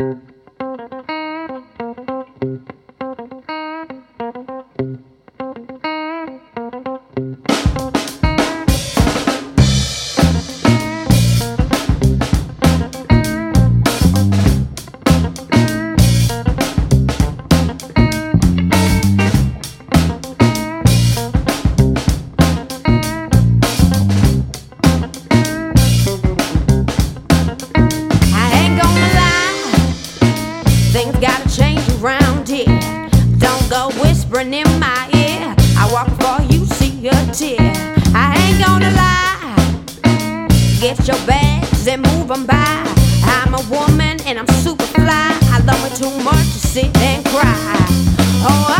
Thank you. Gotta change around here. Don't go whispering in my ear. I walk before you see a tear. I ain't gonna lie, get your bags and move by. I'm a woman and I'm super fly. I love me too much to sit and cry. Oh,